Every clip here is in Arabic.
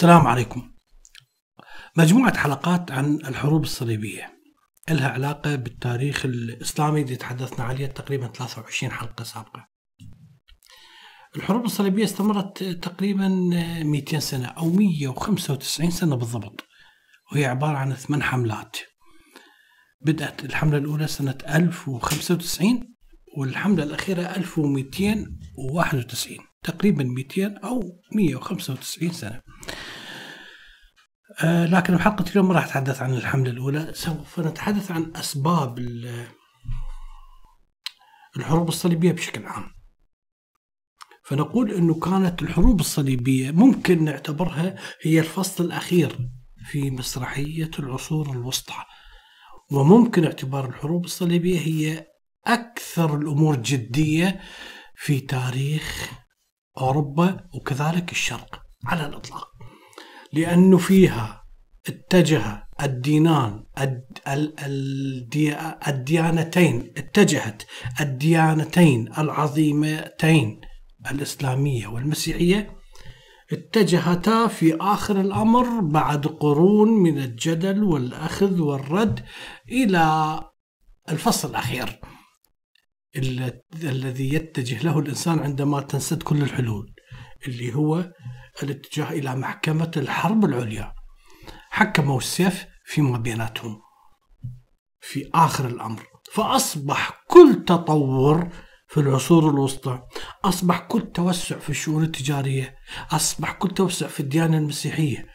السلام عليكم. مجموعة حلقات عن الحروب الصليبية. لها علاقة بالتاريخ الإسلامي اللي تحدثنا عليه تقريبا 23 حلقة سابقة. الحروب الصليبية استمرت تقريبا 200 سنة أو 195 سنة بالضبط وهي عبارة عن ثمان حملات. بدأت الحملة الأولى سنة 1095 والحملة الأخيرة 1291 تقريبا 200 أو 195 سنة. لكن حلقة اليوم ما راح أتحدث عن الحملة الأولى. سوف نتحدث عن أسباب الحروب الصليبية بشكل عام. فنقول أنه كانت الحروب الصليبية ممكن نعتبرها هي الفصل الأخير في مسرحية العصور الوسطى. وممكن اعتبار الحروب الصليبية هي أكثر الأمور جدية في تاريخ أوروبا وكذلك الشرق على الإطلاق. لأنه فيها اتجه الدينان الديانتين اتجهت الديانتين العظيمتين الإسلامية والمسيحية اتجهتا في آخر الأمر بعد قرون من الجدل والأخذ والرد إلى الفصل الأخير الذي يتجه له الإنسان عندما تنسد كل الحلول اللي هو الاتجاه إلى محكمة الحرب العليا. حكموا السيف فيما بيناتهم في آخر الأمر فأصبح كل تطور في العصور الوسطى. أصبح كل توسع في الشؤون التجارية. أصبح كل توسع في الديانة المسيحية.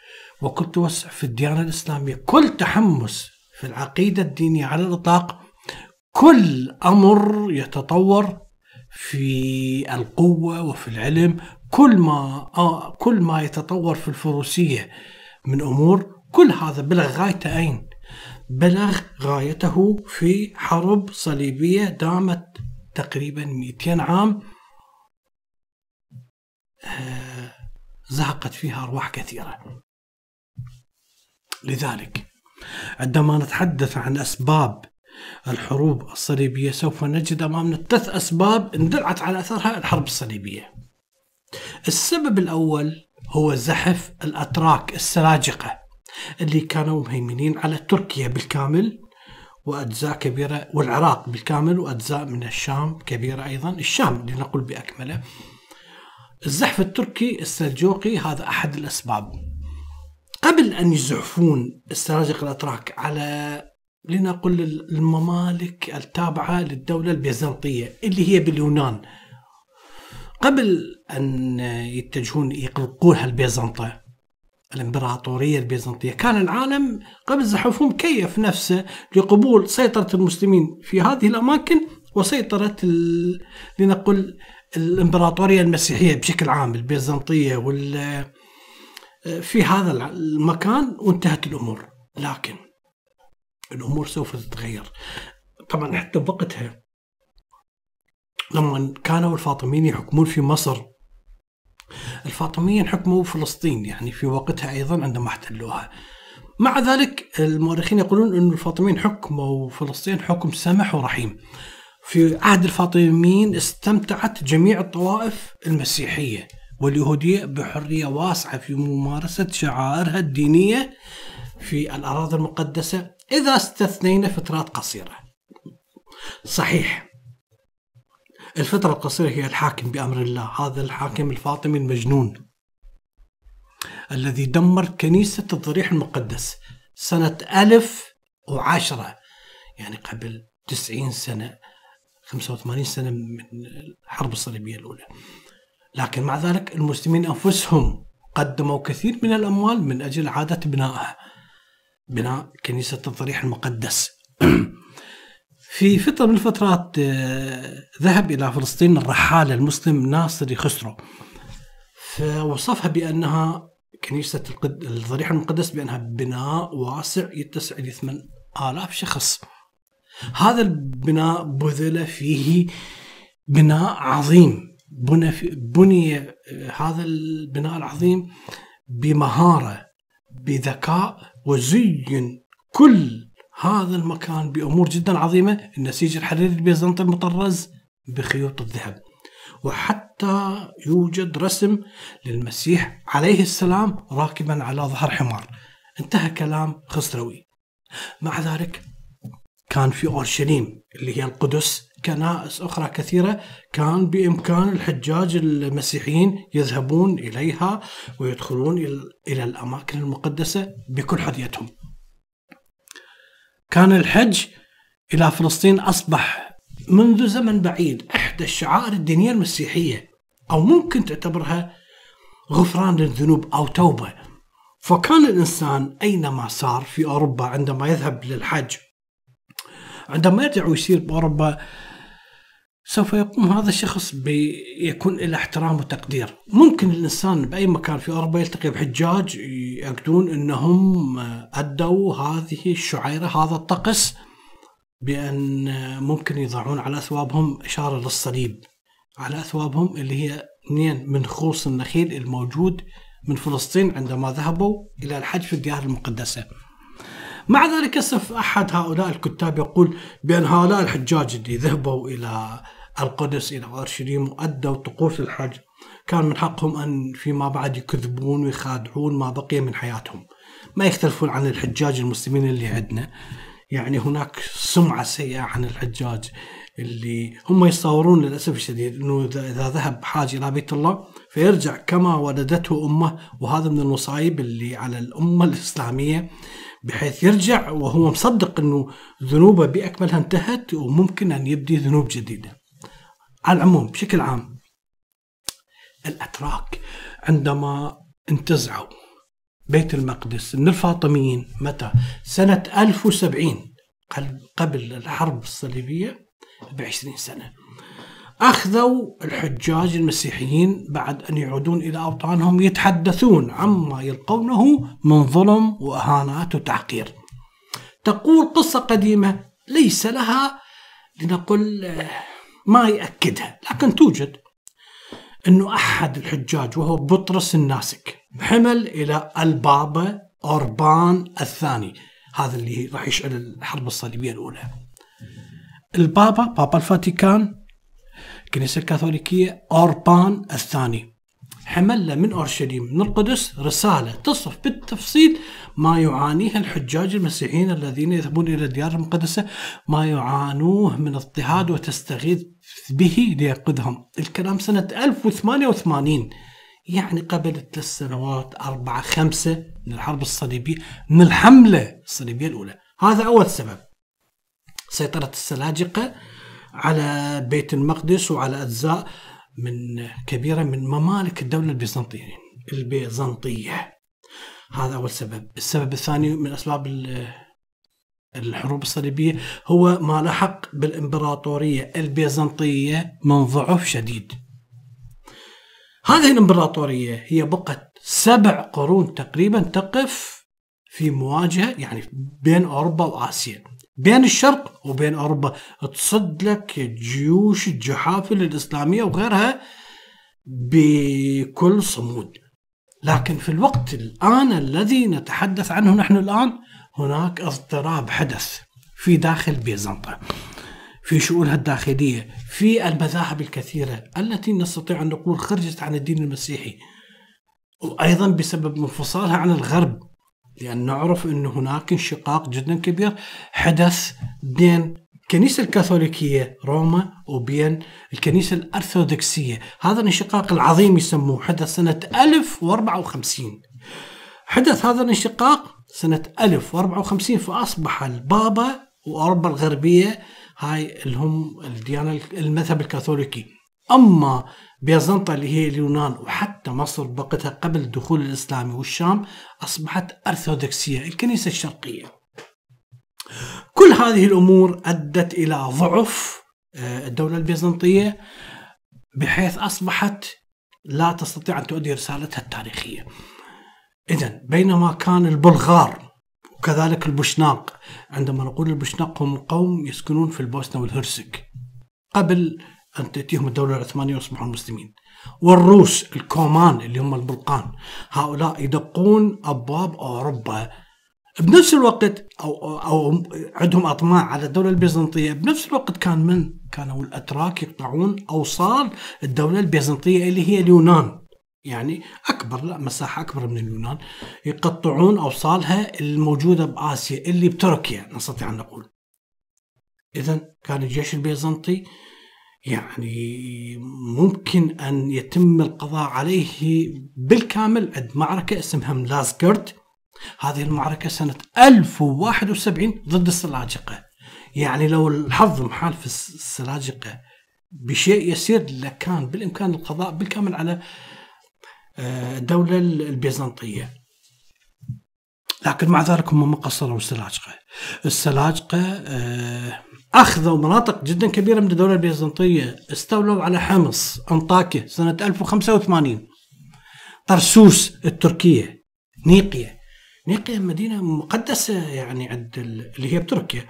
وكل توسع في الديانة الإسلامية. كل تحمس في العقيدة الدينية على الإطلاق. كل أمر يتطور في القوة وفي العلم كل ما آه كل ما يتطور في الفروسية من أمور كل هذا بلغ غايته أين؟ بلغ غايته في حرب صليبية دامت تقريبا 200 عام آه زهقت فيها أرواح كثيرة لذلك عندما نتحدث عن أسباب الحروب الصليبية سوف نجد أمامنا ثلاث أسباب اندلعت على أثرها الحرب الصليبية السبب الأول هو زحف الأتراك السلاجقة اللي كانوا مهيمنين على تركيا بالكامل وأجزاء كبيرة والعراق بالكامل وأجزاء من الشام كبيرة أيضا الشام لنقل بأكمله. الزحف التركي السلجوقي هذا أحد الأسباب. قبل أن يزحفون السلاجقة الأتراك على لنقل الممالك التابعة للدولة البيزنطية اللي هي باليونان قبل أن يتجهون يقلقوها البيزنطة الإمبراطورية البيزنطية كان العالم قبل زحفهم كيف نفسه لقبول سيطرة المسلمين في هذه الأماكن وسيطرة لنقل الإمبراطورية المسيحية بشكل عام البيزنطية وال في هذا المكان وانتهت الأمور. لكن الأمور سوف تتغير. طبعا حتى بوقتها لما كانوا الفاطميين يحكمون في مصر الفاطميين حكموا فلسطين يعني في وقتها أيضا عندما احتلوها. مع ذلك المؤرخين يقولون أن الفاطميين حكموا فلسطين حكم سمح ورحيم. في عهد الفاطميين استمتعت جميع الطوائف المسيحية واليهودية بحرية واسعة في ممارسة شعائرها الدينية في الأراضي المقدسة إذا استثنينا فترات قصيرة. صحيح الفترة القصيرة هي الحاكم بأمر الله. هذا الحاكم الفاطمي المجنون الذي دمر كنيسة الضريح المقدس سنة ألف وعشرة يعني قبل تسعين سنة 85 سنة من الحرب الصليبية الأولى. لكن مع ذلك المسلمين أنفسهم قدموا كثير من الأموال من أجل إعادة بنائها بناء كنيسة الضريح المقدس. في فترة من الفترات آه، ذهب إلى فلسطين الرحالة المسلم ناصر خسرو. فوصفها بأنها كنيسة الضريح المقدس بأنها بناء واسع يتسع ل 8000 شخص. هذا البناء بذل فيه بناء عظيم. بني, بني آه، هذا البناء العظيم بمهارة بذكاء وزين كل هذا المكان بأمور جدا عظيمة. النسيج الحريري البيزنطي المطرز بخيوط الذهب. وحتى يوجد رسم للمسيح عليه السلام راكبا على ظهر حمار. انتهى كلام خسروي. مع ذلك كان في اورشليم اللي هي القدس كنائس أخرى كثيرة كان بإمكان الحجاج المسيحيين يذهبون إليها ويدخلون إلى الأماكن المقدسة بكل حريتهم. كان الحج إلى فلسطين أصبح منذ زمن بعيد إحدى الشعائر الدينية المسيحية أو ممكن تعتبرها غفران للذنوب أو توبة. فكان الإنسان أينما صار في أوروبا عندما يذهب للحج عندما يرجع ويصير بأوروبا سوف يقوم هذا الشخص بيكون له احترام وتقدير. ممكن الإنسان بأي مكان في أوروبا يلتقي بحجاج يأكدون أنهم أدوا هذه الشعيرة هذا الطقس بأن ممكن يضعون على أثوابهم إشارة للصليب. على أثوابهم اللي هي اثنين من خوص النخيل الموجود من فلسطين عندما ذهبوا إلى الحج في الديار المقدسة. مع ذلك يصف أحد هؤلاء الكتاب يقول بأن هؤلاء الحجاج اللي ذهبوا إلى القدس إلى أورشليم وأدوا طقوس الحج. كان من حقهم أن فيما بعد يكذبون ويخادعون ما بقي من حياتهم. ما يختلفون عن الحجاج المسلمين اللي عندنا. يعني هناك سمعة سيئة عن الحجاج اللي هم يتصورون للأسف الشديد أنه إذا ذهب حاج إلى بيت الله فيرجع كما ولدته أمه. وهذا من المصايب اللي على الأمة الإسلامية بحيث يرجع وهو مصدق أنه ذنوبه بأكملها انتهت وممكن أن يبدي ذنوب جديدة. على العموم بشكل عام الأتراك عندما انتزعوا بيت المقدس من الفاطميين متى؟ سنة 1070 قبل الحرب الصليبية ب 20 سنة أخذوا الحجاج المسيحيين بعد أن يعودون إلى أوطانهم يتحدثون عما يلقونه من ظلم وإهانات وتحقير تقول قصة قديمة ليس لها لنقل ما يأكدها لكن توجد أنه أحد الحجاج وهو بطرس الناسك حمل إلى البابا أوربان الثاني هذا اللي راح يشعل الحرب الصليبية الأولى. البابا بابا الفاتيكان الكنيسة الكاثوليكية أوربان الثاني. حمل له من أورشليم من القدس رسالة تصف بالتفصيل ما يعانيه الحجاج المسيحيين الذين يذهبون إلى الديار المقدسة ما يعانوه من اضطهاد وتستغيث به لينقذهم. الكلام سنة 1088 يعني قبل ثلاث سنوات أربعة خمسة من الحرب الصليبية من الحملة الصليبية الأولى. هذا أول سبب. سيطرة السلاجقة على بيت المقدس وعلى أجزاء من كبيرة من ممالك الدولة البيزنطية البيزنطية. هذا أول سبب. السبب الثاني من أسباب الحروب الصليبية هو ما لحق بالإمبراطورية البيزنطية من ضعف شديد. هذه الإمبراطورية هي بقت سبع قرون تقريبا تقف في مواجهة يعني بين أوروبا وآسيا. بين الشرق وبين أوروبا. تصد لك جيوش الجحافل الإسلامية وغيرها بكل صمود. لكن في الوقت الآن الذي نتحدث عنه نحن الآن هناك اضطراب حدث في داخل بيزنطة في شؤونها الداخلية في المذاهب الكثيرة التي نستطيع أن نقول خرجت عن الدين المسيحي وأيضا بسبب انفصالها عن الغرب. لأن نعرف أن هناك انشقاق جدا كبير حدث بين الكنيسة الكاثوليكية روما وبين الكنيسة الأرثوذكسية. هذا الانشقاق العظيم يسموه حدث سنة 1054 حدث هذا الانشقاق سنة 1054 فأصبح البابا وأوروبا الغربية هاي اللي هم الديانة المذهب الكاثوليكي. أما بيزنطة اللي هي اليونان وحتى مصر بوقتها قبل الدخول الإسلامي والشام أصبحت أرثوذكسية الكنيسة الشرقية. كل هذه الأمور أدت إلى ضعف آه، الدولة البيزنطية بحيث أصبحت لا تستطيع أن تؤدي رسالتها التاريخية. إذا بينما كان البلغار وكذلك البوشناق عندما نقول البوشناق هم قوم يسكنون في البوسنة والهرسك قبل أن تأتيهم الدولة العثمانية ويصبحون مسلمين والروس الكومان اللي هم البلقان هؤلاء يدقون أبواب أوروبا. بنفس الوقت أو أو عندهم أطماع على الدولة البيزنطية. بنفس الوقت كان من؟ كانوا الأتراك يقطعون أوصال الدولة البيزنطية اللي هي اليونان. يعني أكبر لا مساحة أكبر من اليونان. يقطعون أوصالها الموجودة بآسيا اللي بتركيا نستطيع أن نقول. اذا كان الجيش البيزنطي يعني ممكن أن يتم القضاء عليه بالكامل عند معركة اسمها ملازجرد هذه المعركة سنة 1071 ضد السلاجقة. يعني لو الحظ محالف السلاجقة بشيء يسير لكان بالإمكان القضاء بالكامل على آه، الدولة البيزنطية. لكن مع ذلك هم ما قصروا السلاجقة. السلاجقة آه، أخذوا مناطق جدا كبيرة من الدولة البيزنطية استولوا على حمص أنطاكيا سنة 1085 طرسوس التركية نيقيا. نيقيا مدينة مقدسة يعني عند اللي هي بتركيا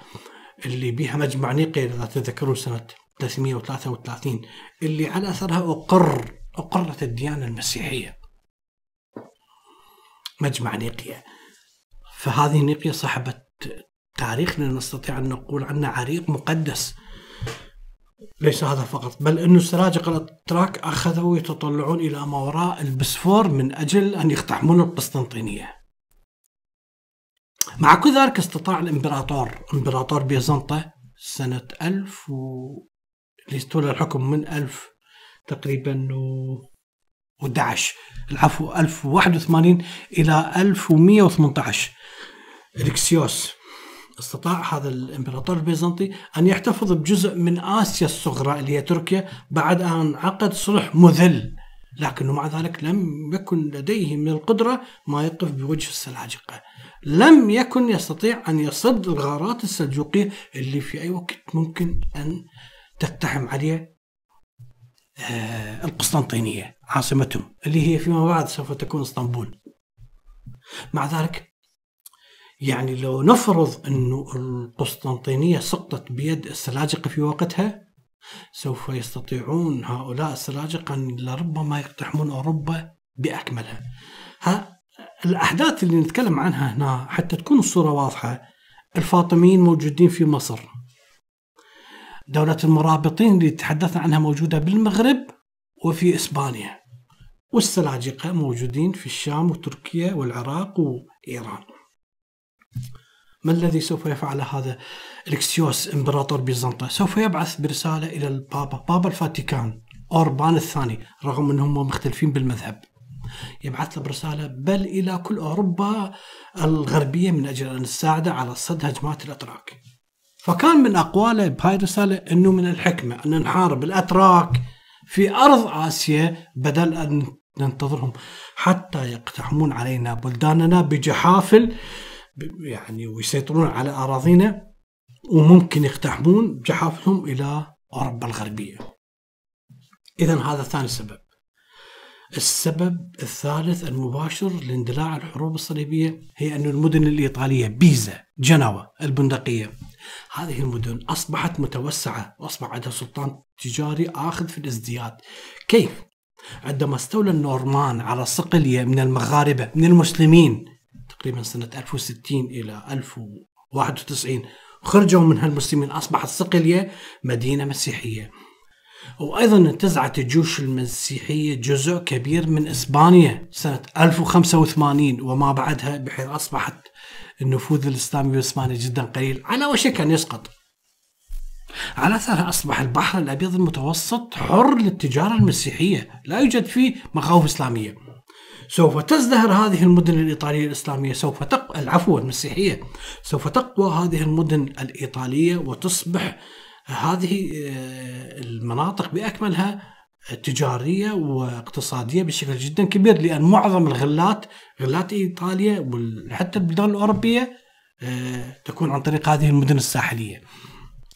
اللي بيها مجمع نيقيا إذا تتذكرون سنة 333 اللي على أثرها أقر أقرت الديانة المسيحية. مجمع نيقيا. فهذه نيقيا صاحبة تاريخنا نستطيع أن نقول عنه عريق مقدس. ليس هذا فقط بل أن السلاجقة الأتراك أخذوا يتطلعون إلى ما وراء البسفور من أجل أن يقتحمون القسطنطينية. مع كل ذلك استطاع الإمبراطور إمبراطور بيزنطة سنة 1000 و... اللي استولى الحكم من 1000 تقريبا و 11 العفو 1081 إلى 1118 الكسيوس استطاع هذا الإمبراطور البيزنطي أن يحتفظ بجزء من آسيا الصغرى اللي هي تركيا بعد أن عقد صلح مذل. لكنه مع ذلك لم يكن لديه من القدرة ما يقف بوجه السلاجقة. لم يكن يستطيع أن يصد الغارات السلجوقية اللي في أي وقت ممكن أن تقتحم عليه آه، القسطنطينية عاصمتهم اللي هي فيما بعد سوف تكون إسطنبول. مع ذلك يعني لو نفرض أنه القسطنطينية سقطت بيد السلاجقة في وقتها سوف يستطيعون هؤلاء السلاجقة أن لربما يقتحمون أوروبا بأكملها. ها الأحداث اللي نتكلم عنها هنا حتى تكون الصورة واضحة الفاطميين موجودين في مصر. دولة المرابطين اللي تحدثنا عنها موجودة بالمغرب وفي إسبانيا. والسلاجقة موجودين في الشام وتركيا والعراق وإيران. ما الذي سوف يفعل هذا الكسيوس إمبراطور بيزنطة؟ سوف يبعث برسالة إلى البابا بابا الفاتيكان أوربان الثاني رغم أنهم مختلفين بالمذهب. يبعث له برسالة بل إلى كل أوروبا الغربية من أجل أن نساعده على صد هجمات الأتراك. فكان من أقواله بهاي الرسالة أنه من الحكمة أن نحارب الأتراك في أرض آسيا بدل أن ننتظرهم حتى يقتحمون علينا بلداننا بجحافل يعني ويسيطرون على أراضينا وممكن يقتحمون بجحافلهم إلى أوروبا الغربية. إذا هذا ثاني سبب. السبب الثالث المباشر لاندلاع الحروب الصليبية هي أن المدن الإيطالية بيزا جنوة البندقية هذه المدن أصبحت متوسعة وأصبح عندها سلطان تجاري آخذ في الازدياد. كيف؟ عندما استولى النورمان على صقلية من المغاربة من المسلمين تقريبا سنة 1060 إلى 1091 خرجوا منها المسلمين أصبحت صقلية مدينة مسيحية. وأيضا انتزعت الجيوش المسيحية جزء كبير من إسبانيا سنة 1085 وما بعدها بحيث أصبحت النفوذ الإسلامي بإسبانيا جدا قليل على وشك أن يسقط. على أثرها أصبح البحر الأبيض المتوسط حر للتجارة المسيحية لا يوجد فيه مخاوف إسلامية. سوف تزدهر هذه المدن الإيطالية الإسلامية سوف تقوى العفو المسيحية سوف تقوى هذه المدن الإيطالية وتصبح هذه آه، المناطق بأكملها تجارية واقتصادية بشكل جدا كبير لأن معظم الغلات غلات إيطاليا وحتى البلدان الأوروبية آه، تكون عن طريق هذه المدن الساحلية.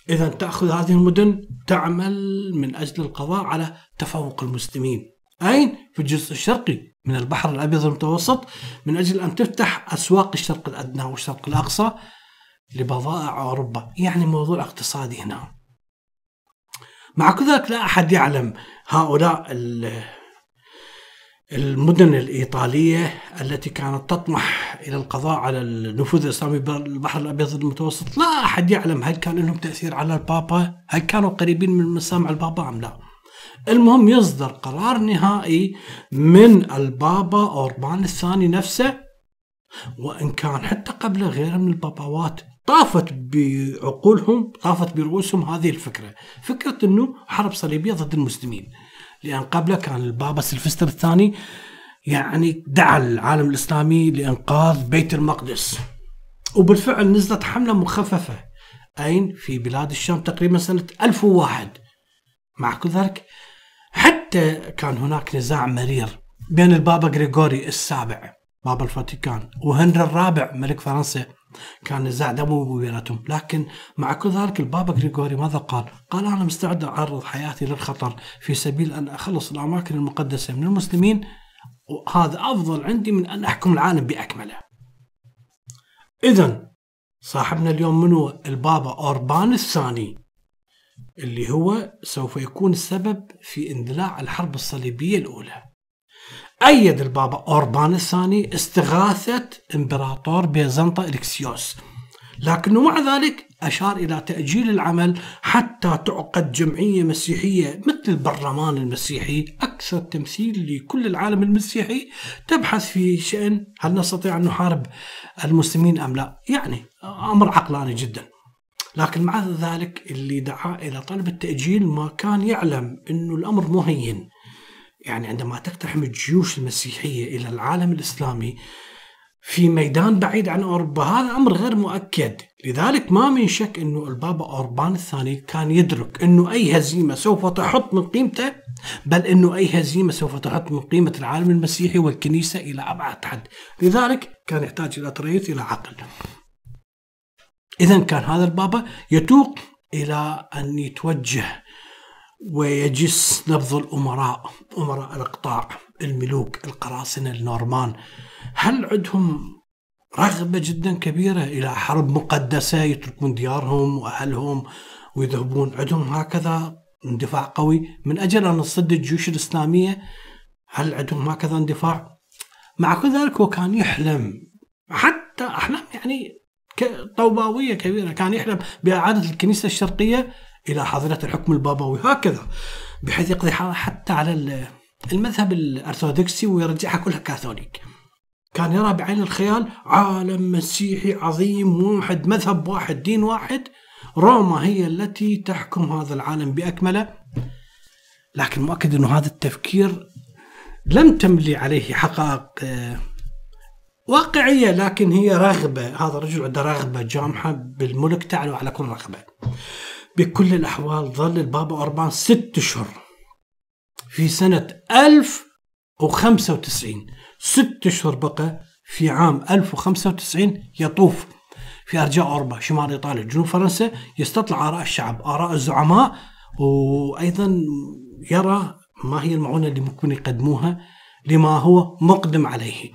اذا تأخذ هذه المدن تعمل من أجل القضاء على تفوق المسلمين. اين؟ في الجزء الشرقي من البحر الأبيض المتوسط من أجل أن تفتح أسواق الشرق الأدنى والشرق الأقصى لبضائع أوروبا، يعني موضوع اقتصادي هنا. مع كل ذلك لا أحد يعلم هؤلاء المدن الإيطالية التي كانت تطمح إلى القضاء على النفوذ الإسلامي بالبحر الأبيض المتوسط لا أحد يعلم هل كان لهم تأثير على البابا هل كانوا قريبين من مسامع البابا أم لا المهم يصدر قرار نهائي من البابا أوربان الثاني نفسه وإن كان حتى قبل غيره من الباباوات طافت بعقولهم طافت برؤوسهم هذه الفكرة. فكرة أنه حرب صليبية ضد المسلمين. لأن قبله كان البابا سلفستر الثاني يعني دعا العالم الإسلامي لإنقاذ بيت المقدس. وبالفعل نزلت حملة مخففة. أين؟ في بلاد الشام تقريبا سنة 1001 مع كل ذلك حتى كان هناك نزاع مرير بين البابا غريغوري السابع بابا الفاتيكان وهنري الرابع ملك فرنسا كان نزاع دموي بيناتهم. لكن مع كل ذلك البابا غريغوري ماذا قال؟ قال أنا مستعد أعرض حياتي للخطر في سبيل أن أخلص الأماكن المقدسة من المسلمين وهذا أفضل عندي من أن أحكم العالم بأكمله. إذا صاحبنا اليوم منو؟ البابا أوربان الثاني. اللي هو سوف يكون السبب في اندلاع الحرب الصليبية الأولى. أيد البابا أوربان الثاني استغاثة إمبراطور بيزنطة إلكسيوس لكنه مع ذلك أشار إلى تأجيل العمل حتى تعقد جمعية مسيحية مثل البرلمان المسيحي. أكثر تمثيل لكل العالم المسيحي تبحث في شأن هل نستطيع أن نحارب المسلمين أم لا؟ يعني أمر عقلاني جدا. لكن مع ذلك اللي دعا إلى طلب التأجيل ما كان يعلم أنه الأمر مهين يعني عندما تقتحم الجيوش المسيحية إلى العالم الإسلامي في ميدان بعيد عن أوروبا هذا أمر غير مؤكد. لذلك ما من شك أنه البابا أوربان الثاني كان يدرك أنه أي هزيمة سوف تحط من قيمته بل أنه أي هزيمة سوف تحط من قيمة العالم المسيحي والكنيسة إلى أبعد حد. لذلك كان يحتاج إلى تريث إلى عقل. إذا كان هذا البابا يتوق إلى أن يتوجه ويجس نبض الأمراء أمراء الإقطاع الملوك القراصنة النورمان. هل عندهم رغبة جدا كبيرة إلى حرب مقدسة يتركون ديارهم وأهلهم ويذهبون؟ عندهم هكذا اندفاع قوي؟ من أجل أن نصد الجيوش الإسلامية هل عندهم هكذا اندفاع؟ مع كل ذلك هو كان يحلم. حتى أحلام يعني طوباوية كبيرة. كان يحلم بإعادة الكنيسة الشرقية إلى حاضرة الحكم البابوي. هكذا. بحيث يقضي حتى على المذهب الأرثوذكسي ويرجعها كلها كاثوليك. كان يرى بعين الخيال عالم مسيحي عظيم واحد مذهب واحد دين واحد. روما هي التي تحكم هذا العالم بأكمله. لكن مؤكد أنه هذا التفكير لم تملي عليه حقائق آه، واقعية لكن هي رغبة. هذا الرجل عنده رغبة جامحة بالملك تعلو على كل رغبة. بكل الأحوال ظل البابا أوربان ست أشهر في سنة 1095 ست أشهر بقى في عام 1095 يطوف في أرجاء أوروبا شمال إيطاليا جنوب فرنسا. يستطلع آراء الشعب آراء الزعماء. وأيضا يرى ما هي المعونة اللي ممكن يقدموها لما هو مقدم عليه.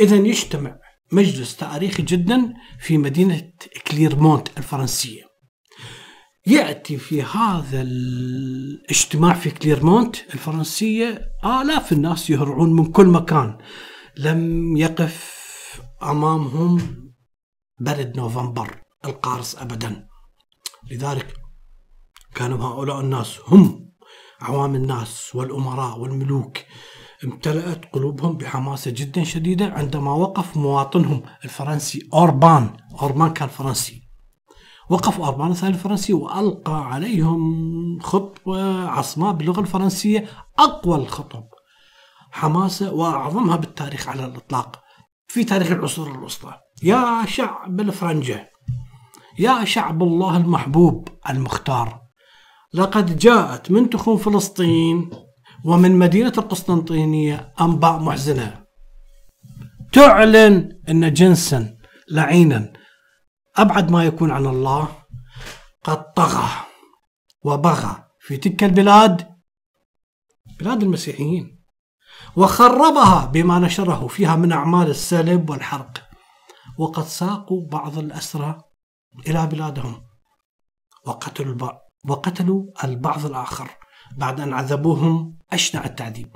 إذا يجتمع مجلس تاريخي جدا في مدينة كليرمونت الفرنسية. يأتي في هذا الاجتماع في كليرمونت الفرنسية آلاف الناس يهرعون من كل مكان. لم يقف أمامهم برد نوفمبر القارص أبدا. لذلك كانوا هؤلاء الناس هم عوام الناس والأمراء والملوك. امتلأت قلوبهم بحماسة جدا شديدة عندما وقف مواطنهم الفرنسي أوربان. أوربان كان فرنسي. وقف أوربان الثاني الفرنسي وألقى عليهم خطبة عصماء باللغة الفرنسية أقوى الخطب. حماسة وأعظمها بالتاريخ على الإطلاق. في تاريخ العصور الوسطى. يا شعب الفرنجة يا شعب الله المحبوب المختار لقد جاءت من تخوم فلسطين ومن مدينة القسطنطينية أنباء محزنة تعلن أن جنسا لعينا أبعد ما يكون عن الله قد طغى وبغى في تلك البلاد بلاد المسيحيين وخربها بما نشره فيها من أعمال السلب والحرق وقد ساقوا بعض الأسرى إلى بلادهم وقتلوا البعض وقتلوا البعض الآخر. بعد أن عذبوهم أشنع التعذيب.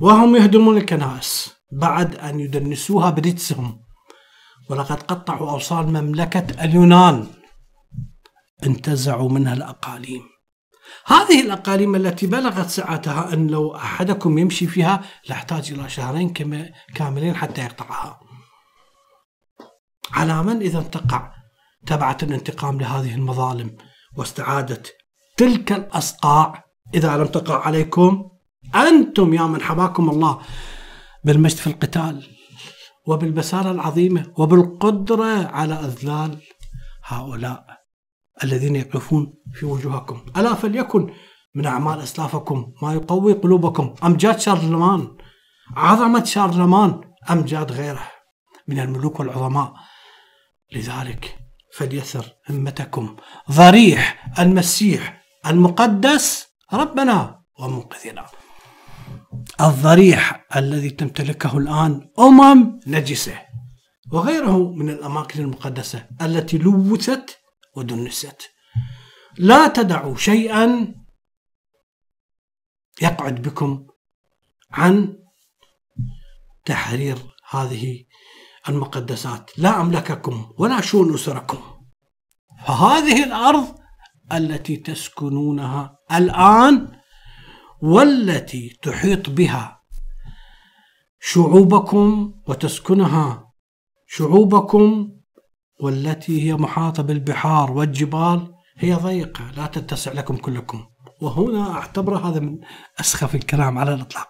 وهم يهدمون الكنائس بعد أن يدنسوها برجسهم ولقد قطعوا أوصال مملكة اليونان. انتزعوا منها الأقاليم. هذه الأقاليم التي بلغت سعتها أن لو أحدكم يمشي فيها لاحتاج إلى شهرين كاملين حتى يقطعها. على من إذا تقع تبعة الانتقام لهذه المظالم واستعادة تلك الأصقاع إذا لم تقع عليكم أنتم يا من حماكم الله بالمجد في القتال وبالبسالة العظيمة وبالقدرة على إذلال هؤلاء الذين يقفون في وجوهكم. ألا فليكن من أعمال أسلافكم ما يقوي قلوبكم؟ أمجاد شارلمان عظمة شارلمان أمجاد غيره من الملوك والعظماء؟ لذلك فليسر همتكم. ضريح المسيح المقدس ربنا ومنقذنا. الضريح الذي تمتلكه الآن أمم نجسة وغيره من الأماكن المقدسة التي لوثت ودنست. لا تدعوا شيئا يقعد بكم عن تحرير هذه المقدسات. لا أملككم ولا شؤون أسركم. فهذه الأرض التي تسكنونها الآن والتي تحيط بها. شعوبكم وتسكنها. شعوبكم والتي هي محاطة بالبحار والجبال هي ضيقة لا تتسع لكم كلكم. وهنا أعتبر هذا من أسخف الكلام على الإطلاق.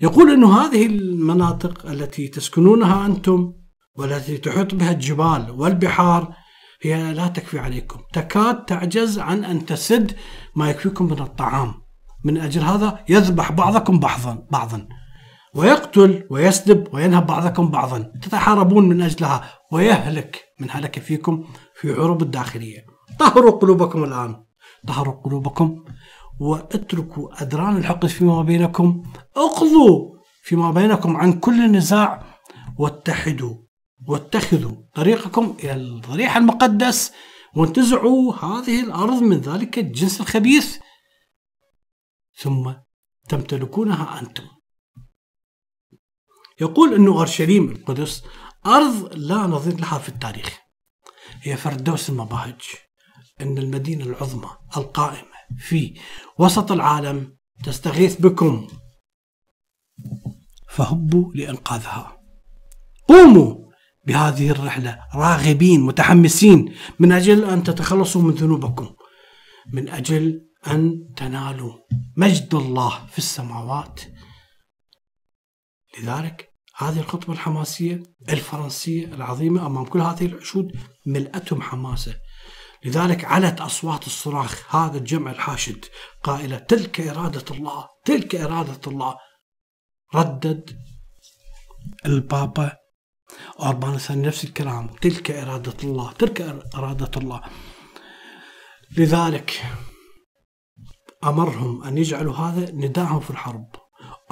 يقول أن هذه المناطق التي تسكنونها أنتم والتي تحيط بها الجبال والبحار هي لا تكفي عليكم. تكاد تعجز عن أن تسد ما يكفيكم من الطعام. من أجل هذا يذبح بعضكم بعضا بعضا. ويقتل ويسلب وينهب بعضكم بعضا. تتحاربون من أجلها ويهلك من هلك فيكم في عروب الداخلية. طهروا قلوبكم الآن. طهروا قلوبكم واتركوا أدران الحقد فيما بينكم. اقضوا فيما بينكم عن كل نزاع. واتحدوا. واتخذوا طريقكم إلى الضريح المقدس وانتزعوا هذه الأرض من ذلك الجنس الخبيث. ثم تمتلكونها أنتم. يقول أن أورشليم القدس أرض لا نظير لها في التاريخ. هي فردوس المباهج. أن المدينة العظمى القائمة في وسط العالم تستغيث بكم. فهبوا لإنقاذها. قوموا بهذه الرحلة راغبين متحمسين. من أجل أن تتخلصوا من ذنوبكم. من أجل أن تنالوا مجد الله في السماوات. لذلك هذه الخطبة الحماسية الفرنسية العظيمة أمام كل هذه العشود ملأتهم حماسة. لذلك علت أصوات الصراخ هذا الجمع الحاشد قائلة تلك إرادة الله تلك إرادة الله. ردد البابا أربان الثاني نفس الكلام تلك إرادة الله تلك إرادة الله. لذلك أمرهم أن يجعلوا هذا نداءهم في الحرب.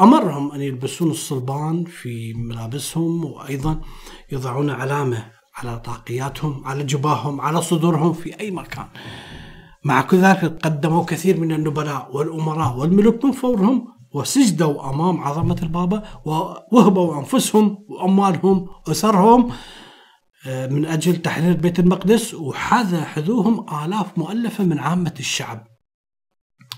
أمرهم أن يلبسون الصلبان في ملابسهم وأيضا يضعون علامة على طاقياتهم على جباههم على صدورهم في أي مكان. مع كل ذلك قدموا كثير من النبلاء والأمراء والملوك من فورهم وسجدوا أمام عظمة البابا ووهبوا أنفسهم وأموالهم وأسرهم آه، من أجل تحرير بيت المقدس وحذا حذوهم آلاف مؤلفة من عامة الشعب.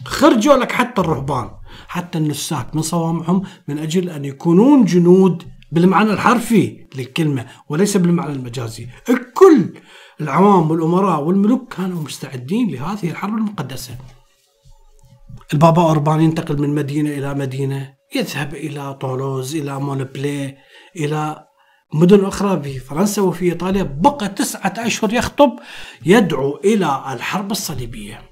خرجوا لك حتى الرهبان حتى النساك من صوامعهم من أجل أن يكونون جنود بالمعنى الحرفي للكلمة وليس بالمعنى المجازي. الكل العوام والأمراء والملوك كانوا مستعدين لهذه الحرب المقدسة. البابا أوربان ينتقل من مدينة إلى مدينة يذهب إلى طولوز إلى مونبلي إلى مدن أخرى في فرنسا وفي إيطاليا. بقى تسعة أشهر يخطب يدعو إلى الحرب الصليبية.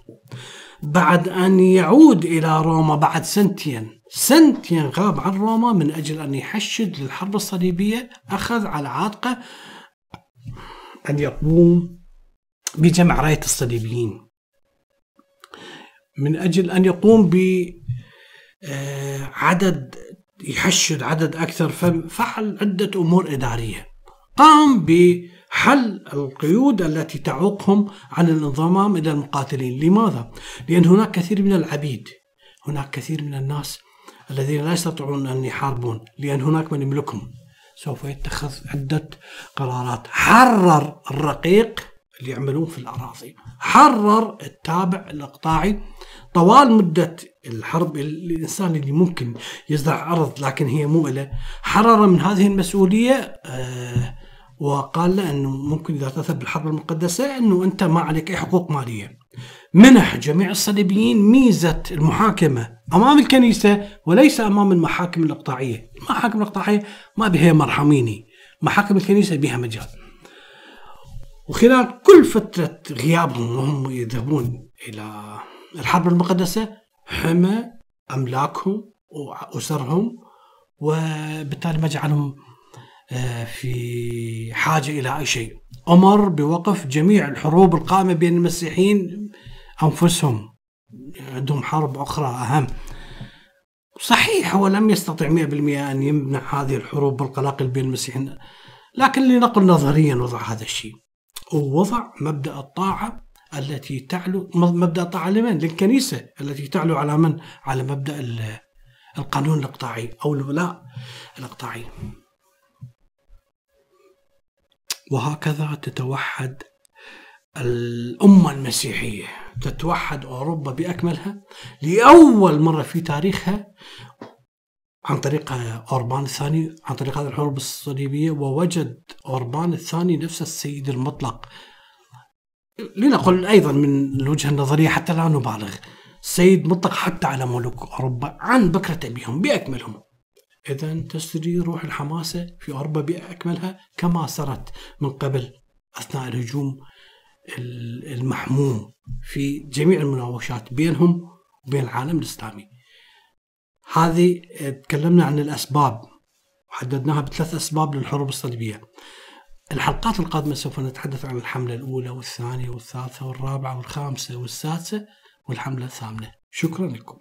بعد أن يعود إلى روما بعد سنتين سنتين غاب عن روما من أجل أن يحشد للحرب الصليبية. أخذ على عاتقه أن يقوم بجمع راية الصليبيين. من أجل أن يقوم بعدد آه، يحشد عدد أكثر ففعل عدة أمور إدارية. قام بحل القيود التي تعوقهم عن الانضمام إلى المقاتلين. لماذا؟ لأن هناك كثير من العبيد هناك كثير من الناس الذين لا يستطيعون أن يحاربون لأن هناك من يملكهم. سوف يتخذ عدة قرارات. حرر الرقيق اللي يعملون في الأراضي. حرر التابع الإقطاعي طوال مدة الحرب الإنسان اللي ممكن يزرع أرض لكن هي مو له حرر من هذه المسؤولية آه وقال له أنه ممكن إذا تذهب بالحرب المقدسة أنه أنت ما عليك أي حقوق مالية. منح جميع الصليبيين ميزة المحاكمة أمام الكنيسة وليس أمام المحاكم الإقطاعية. المحاكم الإقطاعية ما بها مرحميني محاكم الكنيسة بها مجال. وخلال كل فترة غيابهم وهم يذهبون إلى الحرب المقدسة حمى أملاكهم وأسرهم وبالتالي ما جعلهم آه، في حاجة إلى أي شيء. أمر بوقف جميع الحروب القائمة بين المسيحيين أنفسهم. عندهم حرب أخرى أهم. صحيح هو لم يستطع 100% أن يمنع هذه الحروب بالقلاقل بين المسيحيين لكن لنقل نظريا وضع هذا الشيء. ووضع مبدأ الطاعة التي تعلو مبدأ الطاعة لمن؟ للكنيسة التي تعلو على من؟ على مبدأ القانون الإقطاعي أو الولاء الإقطاعي وهكذا تتوحد الأمة المسيحية تتوحد أوروبا بأكملها لأول مرة في تاريخها عن طريق أوربان الثاني عن طريق هذه الحروب الصليبية ووجد أوربان الثاني نفس السيد المطلق لنقل أيضا من الوجهة النظرية حتى لا نبالغ. سيد مطلق حتى على ملوك أوروبا عن بكرة أبيهم بأكملهم. إذا تسري روح الحماسة في أوروبا بأكملها كما سرت من قبل أثناء الهجوم المحموم في جميع المناوشات بينهم وبين العالم الإسلامي. هذه تكلمنا عن الأسباب وحددناها بثلاث أسباب للحروب الصليبية. الحلقات القادمة سوف نتحدث عن الحملة الأولى والثانية والثالثة والرابعة والخامسة والسادسة والحملة الثامنة. شكرا لكم.